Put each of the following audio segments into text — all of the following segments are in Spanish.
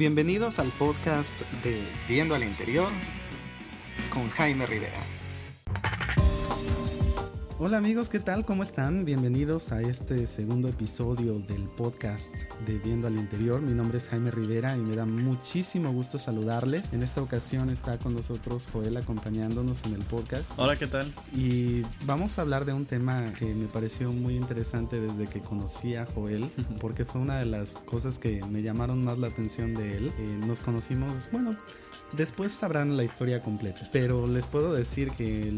Bienvenidos al podcast de Viendo al Interior con Jaime Rivera. Hola amigos, ¿qué tal? ¿Cómo están? Bienvenidos a este segundo episodio del podcast de Viendo al Interior. Mi nombre es Jaime Rivera y me da muchísimo gusto saludarles. En esta ocasión está con nosotros Joel acompañándonos en el podcast. Hola, ¿qué tal? Y vamos a hablar de un tema que me pareció muy interesante desde que conocí a Joel, porque fue una de las cosas que me llamaron más la atención de él. Eh, nos conocimos, bueno, Después sabrán la historia completa, pero les puedo decir que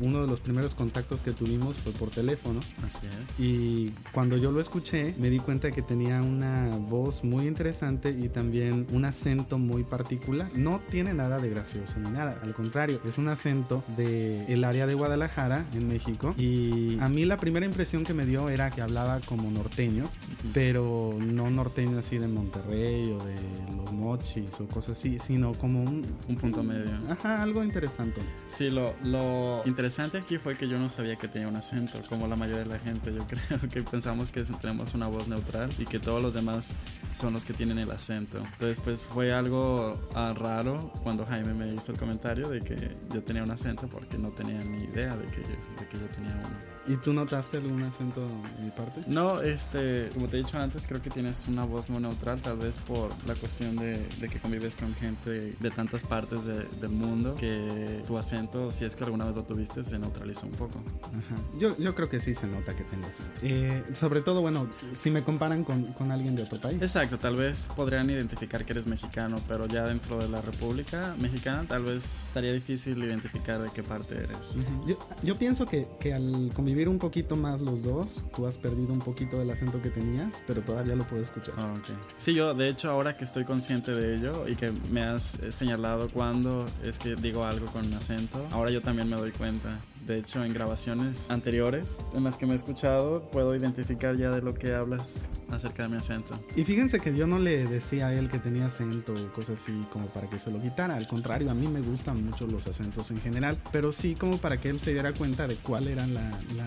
uno de los primeros contactos que tuvimos fue por teléfono. Así es. Y cuando yo lo escuché, me di cuenta que tenía una voz muy interesante y también un acento muy particular. No tiene nada de gracioso ni nada, al contrario, es un acento de el área de Guadalajara, en México. Y a mí la primera impresión que me dio era que hablaba como norteño, pero no norteño así de Monterrey o de los mochis o cosas así, sino como un, punto medio. Ajá, algo interesante. Sí, lo, lo interesante aquí fue que yo no sabía que tenía un acento, como la mayoría de la gente. Yo creo que pensamos que tenemos una voz neutral y que todos los demás son los que tienen el acento. Entonces, pues fue algo ah, raro cuando Jaime me hizo el comentario de que yo tenía un acento porque no tenía ni idea de que de que yo tenía uno. ¿Y tú notaste algún acento de mi parte? No, este, como te he dicho antes, creo que tienes una voz muy neutral, tal vez por la cuestión de, que convives con gente de tantas partes del mundo que tu acento, si es que alguna vez lo tuviste, se neutraliza un poco. Ajá. Yo, yo creo que sí se nota que tengo acento. Eh, sobre todo, bueno, si me comparan con, con, alguien de otro país. Exacto, tal vez podrían identificar que eres mexicano, pero ya dentro de la República Mexicana, tal vez estaría difícil identificar de qué parte eres. yo, yo pienso que, que al convivir un poquito más los dos, tú has perdido un poquito del acento que tenías, pero todavía lo puedo escuchar. Ah, Sí, yo de hecho ahora que estoy consciente de ello y que me has eh, señalado cuando es que digo algo con acento, ahora yo también me doy cuenta. De hecho, en grabaciones anteriores en las que me he escuchado, puedo identificar ya de lo que hablas acerca de mi acento. Y fíjense que yo no le decía a él que tenía acento o cosas así como para que se lo quitara. Al contrario, a mí me gustan mucho los acentos en general, pero sí como para que él se diera cuenta de cuál era la, la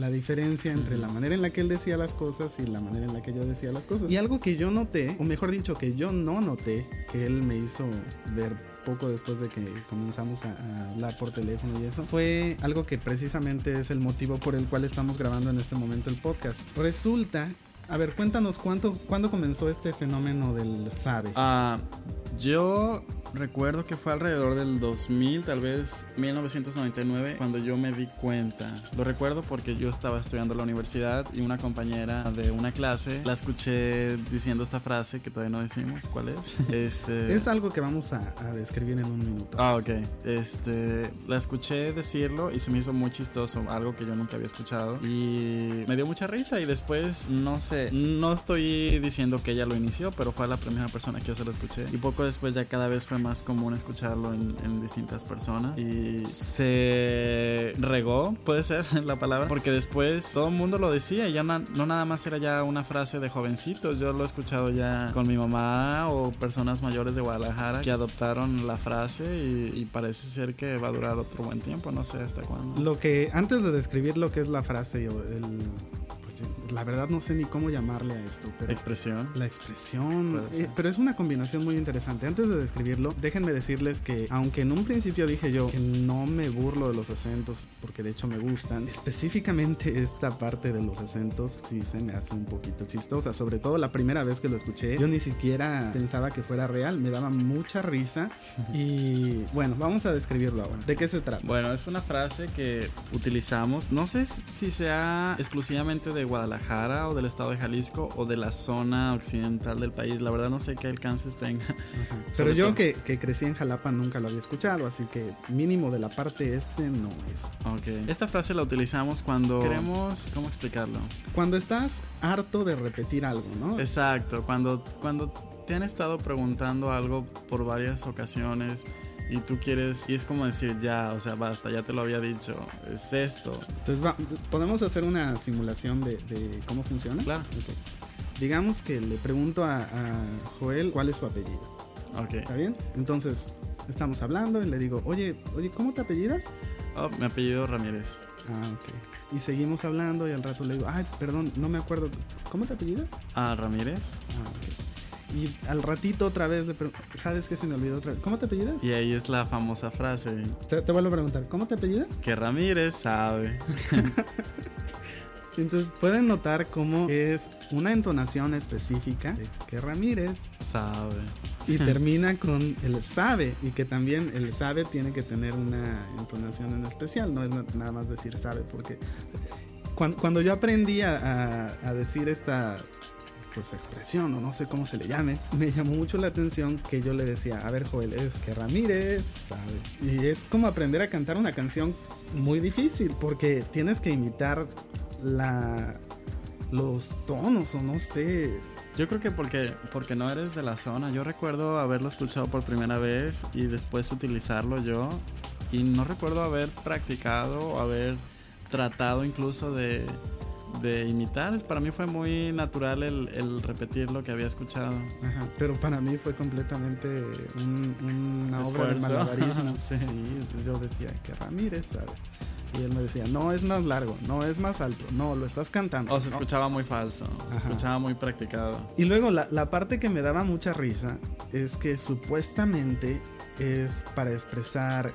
la diferencia entre la manera en la que él decía las cosas y la manera en la que yo decía las cosas. Y algo que yo noté, o mejor dicho, que yo no noté, que él me hizo ver poco después de que comenzamos a, hablar por teléfono y eso, fue algo que precisamente es el motivo por el cual estamos grabando en este momento el podcast. Resulta a ver, cuéntanos cuánto, cuándo comenzó este fenómeno del sabe. Ah, yo recuerdo que fue alrededor del 2000, tal vez 1999, cuando yo me di cuenta. Lo recuerdo porque yo estaba estudiando en la universidad y una compañera de una clase la escuché diciendo esta frase que todavía no decimos cuál es. Este... es algo que vamos a, describir en un minuto. Ah, ok. Este, la escuché decirlo y se me hizo muy chistoso, algo que yo nunca había escuchado. Y me dio mucha risa y después, no sé, no estoy diciendo que ella lo inició, pero fue la primera persona que yo se lo escuché. Y poco después ya cada vez fue más común escucharlo en, distintas personas y se regó, puede ser la palabra, porque después todo el mundo lo decía y ya no, nada más era ya una frase de jovencitos, yo lo he escuchado ya con mi mamá o personas mayores de Guadalajara que adoptaron la frase y, parece ser que va a durar otro buen tiempo, no sé hasta cuándo. Lo que antes de describir lo que es la frase, el la verdad no sé ni cómo llamarle a esto. Pero expresión. La expresión. Eh, pero es una combinación muy interesante. Antes de describirlo, déjenme decirles que, aunque en un principio dije yo que no me burlo de los acentos, porque de hecho me gustan, específicamente esta parte de los acentos sí se me hace un poquito chistosa. Sobre todo la primera vez que lo escuché, yo ni siquiera pensaba que fuera real, me daba mucha risa. Y bueno, vamos a describirlo ahora. ¿De qué se trata? Bueno, es una frase que utilizamos, no sé si sea exclusivamente de Guadalajara o del estado de Jalisco o de la zona occidental del país. La verdad no sé qué alcances tenga. Pero yo que, que, crecí en Jalapa nunca lo había escuchado, así que mínimo de la parte este no es. Ok. Esta frase la utilizamos cuando queremos, ¿cómo explicarlo? Cuando estás harto de repetir algo, ¿no? Exacto, cuando, cuando te han estado preguntando algo por varias ocasiones y tú quieres, y es como decir, ya, o sea, basta, ya te lo había dicho, es esto. Entonces, va, ¿podemos hacer una simulación de, cómo funciona? Claro. Digamos que le pregunto a, Joel cuál es su apellido. Ok. ¿Está bien? Entonces, estamos hablando y le digo, oye, oye, ¿cómo te apellidas? Oh, mi apellido Ramírez. Ah, ok. Y seguimos hablando y al rato le digo, ay, perdón, no me acuerdo. ¿Cómo te apellidas? Ah, Ramírez. Ah, ok. Y al ratito otra vez le pregunto, ¿sabes qué se me olvidó otra vez? ¿Cómo te apellidas? Y ahí es la famosa frase. Te, te vuelvo a preguntar, ¿cómo te apellidas? Que Ramírez sabe. Entonces pueden notar cómo es una entonación específica de que Ramírez Sabe. y termina con el sabe y que también el sabe tiene que tener una entonación en especial, no es na- nada más decir sabe porque cuando, cuando yo aprendí a, a- a decir esta pues expresión o no sé cómo se le llame, me llamó mucho la atención que yo le decía, a ver Joel, es que Ramírez sabe. Y es como aprender a cantar una canción muy difícil porque tienes que imitar la los tonos o no sé, Yo creo que porque, porque no eres de la zona. Yo recuerdo haberlo escuchado por primera vez y después utilizarlo yo. Y no recuerdo haber practicado o haber tratado incluso de, de imitar. Para mí fue muy natural el, el repetir lo que había escuchado. Ajá, pero para mí fue completamente un- una obra de malabarismo. Sí. sí. yo decía que Ramírez sabe. Y él me decía, no es más largo, no es más alto, no, lo estás cantando. O se ¿no?". escuchaba muy falso, se escuchaba muy practicado. Y luego la, la parte que me daba mucha risa es que supuestamente es para expresar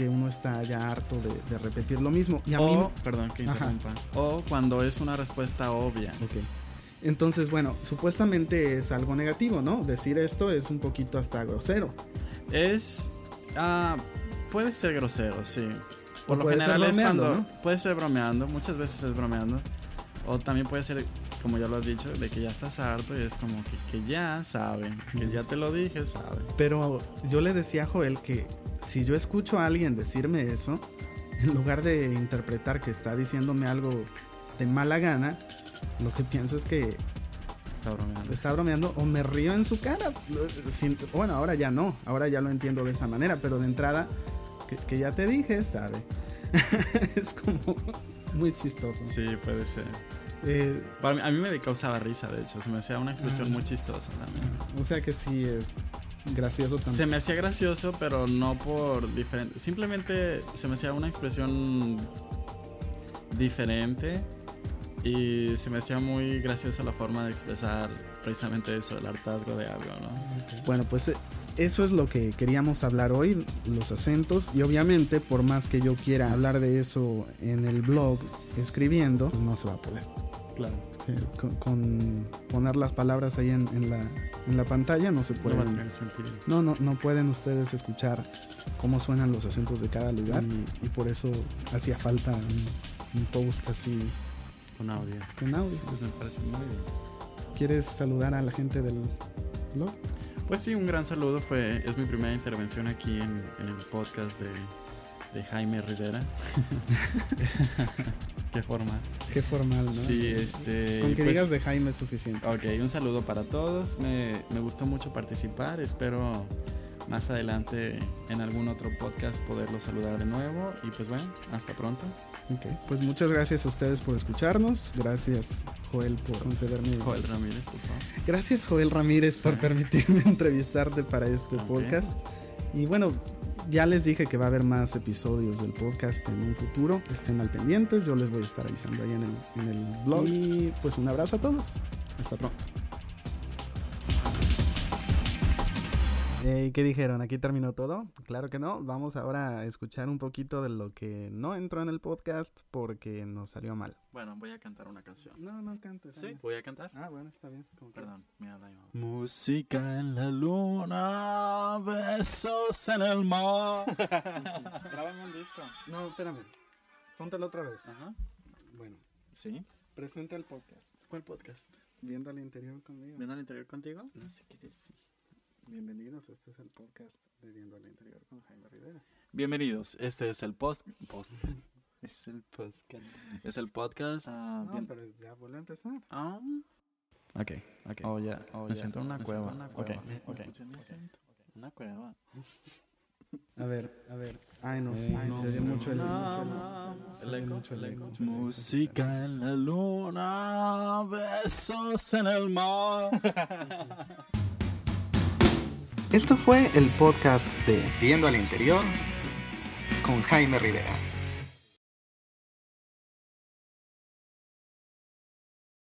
que uno está ya harto de, de repetir lo mismo. Y a mí... O, perdón que Ajá. interrumpa. O cuando es una respuesta obvia. Ok. Entonces, bueno, supuestamente es algo negativo, ¿no? Decir esto es un poquito hasta grosero. Es. ah, puede ser grosero, sí. Por O lo general es bromeando, cuando. ¿no? Puede ser bromeando, muchas veces es bromeando. O también puede ser, como ya lo has dicho, de que ya estás harto y es como que, que ya sabe, que ya te lo dije, sabe. Pero yo le decía a Joel que si yo escucho a alguien decirme eso, en lugar de interpretar que está diciéndome algo de mala gana, lo que pienso es que Está bromeando. está bromeando o me río en su cara. Sin- bueno, ahora ya no, ahora ya lo entiendo de esa manera, pero de entrada, que, que ya te dije, sabe. es como muy chistoso. Sí, puede ser. Eh, Para mí- a mí me causaba risa, de hecho. Se me hacía una expresión Ah. muy chistosa también. o sea que sí es gracioso Se también. me hacía gracioso, pero no por diferente. Simplemente se me hacía una expresión diferente y se me hacía muy graciosa la forma de expresar precisamente eso, el hartazgo de algo, ¿no? Bueno, pues eh, eso es lo que queríamos hablar hoy, los acentos. Y obviamente, por más que yo quiera hablar de eso en el blog escribiendo, pues no se va a poder. Claro. Eh, con, con poner las palabras ahí en, en la, en la pantalla no se No va a pueden. tener sentido. No, no, no pueden ustedes escuchar cómo suenan los acentos de cada lugar y, y por eso hacía falta un, un post así Con audio. con audio. Pues me parece muy bien. ¿Quieres saludar a la gente del blog? Pues sí, un gran saludo. Fue, es mi primera intervención aquí en, en el podcast de, de Jaime Rivera. Qué forma. Qué formal, ¿no? Sí, este. Con que pues, digas de Jaime es suficiente. Ok, un saludo para todos. Me, me gustó mucho participar. Espero más adelante en algún otro podcast poderlo saludar de nuevo. Y pues bueno, hasta pronto. Ok, pues muchas gracias a ustedes por escucharnos. Gracias, Joel, por concederme. Joel Ramírez, por favor. Gracias, Joel Ramírez, por permitirme entrevistarte para este podcast. Y bueno, ya les dije que va a haber más episodios del podcast en un futuro. Estén al pendientes, yo les voy a estar avisando ahí en el, en el blog. Y pues un abrazo a todos. Hasta pronto. ¿Qué dijeron? ¿Aquí terminó todo? Claro que no. Vamos ahora a escuchar un poquito de lo que no entró en el podcast porque nos salió mal. Bueno, voy a cantar una canción. No, no cantes. Sí, voy a cantar. Ah, bueno, está bien. como Perdón, quieras. me habla yo. Música en la luna, besos en el mar. Grábame un disco. No, espérame. Póntelo otra vez. Ajá. Bueno, Sí. presenta el podcast. ¿Cuál podcast? Viendo al interior conmigo. ¿Viendo al interior contigo? No sé qué decir. Bienvenidos, este es el podcast de Viendo al interior con Jaime Rivera. Bienvenidos, este es el post. post. es el podcast. Es el podcast. ah, No, bien- pero ya vuelve a empezar. Ah. Ok, ok. Oh, ya. me siento en una cueva. Ok, ok. Una cueva. A ver, a ver. Ay, no, sí, se oye mucho el, mucho el- eco. Música en la luna, besos en el mar. Esto fue el podcast de Viendo al interior con Jaime Rivera.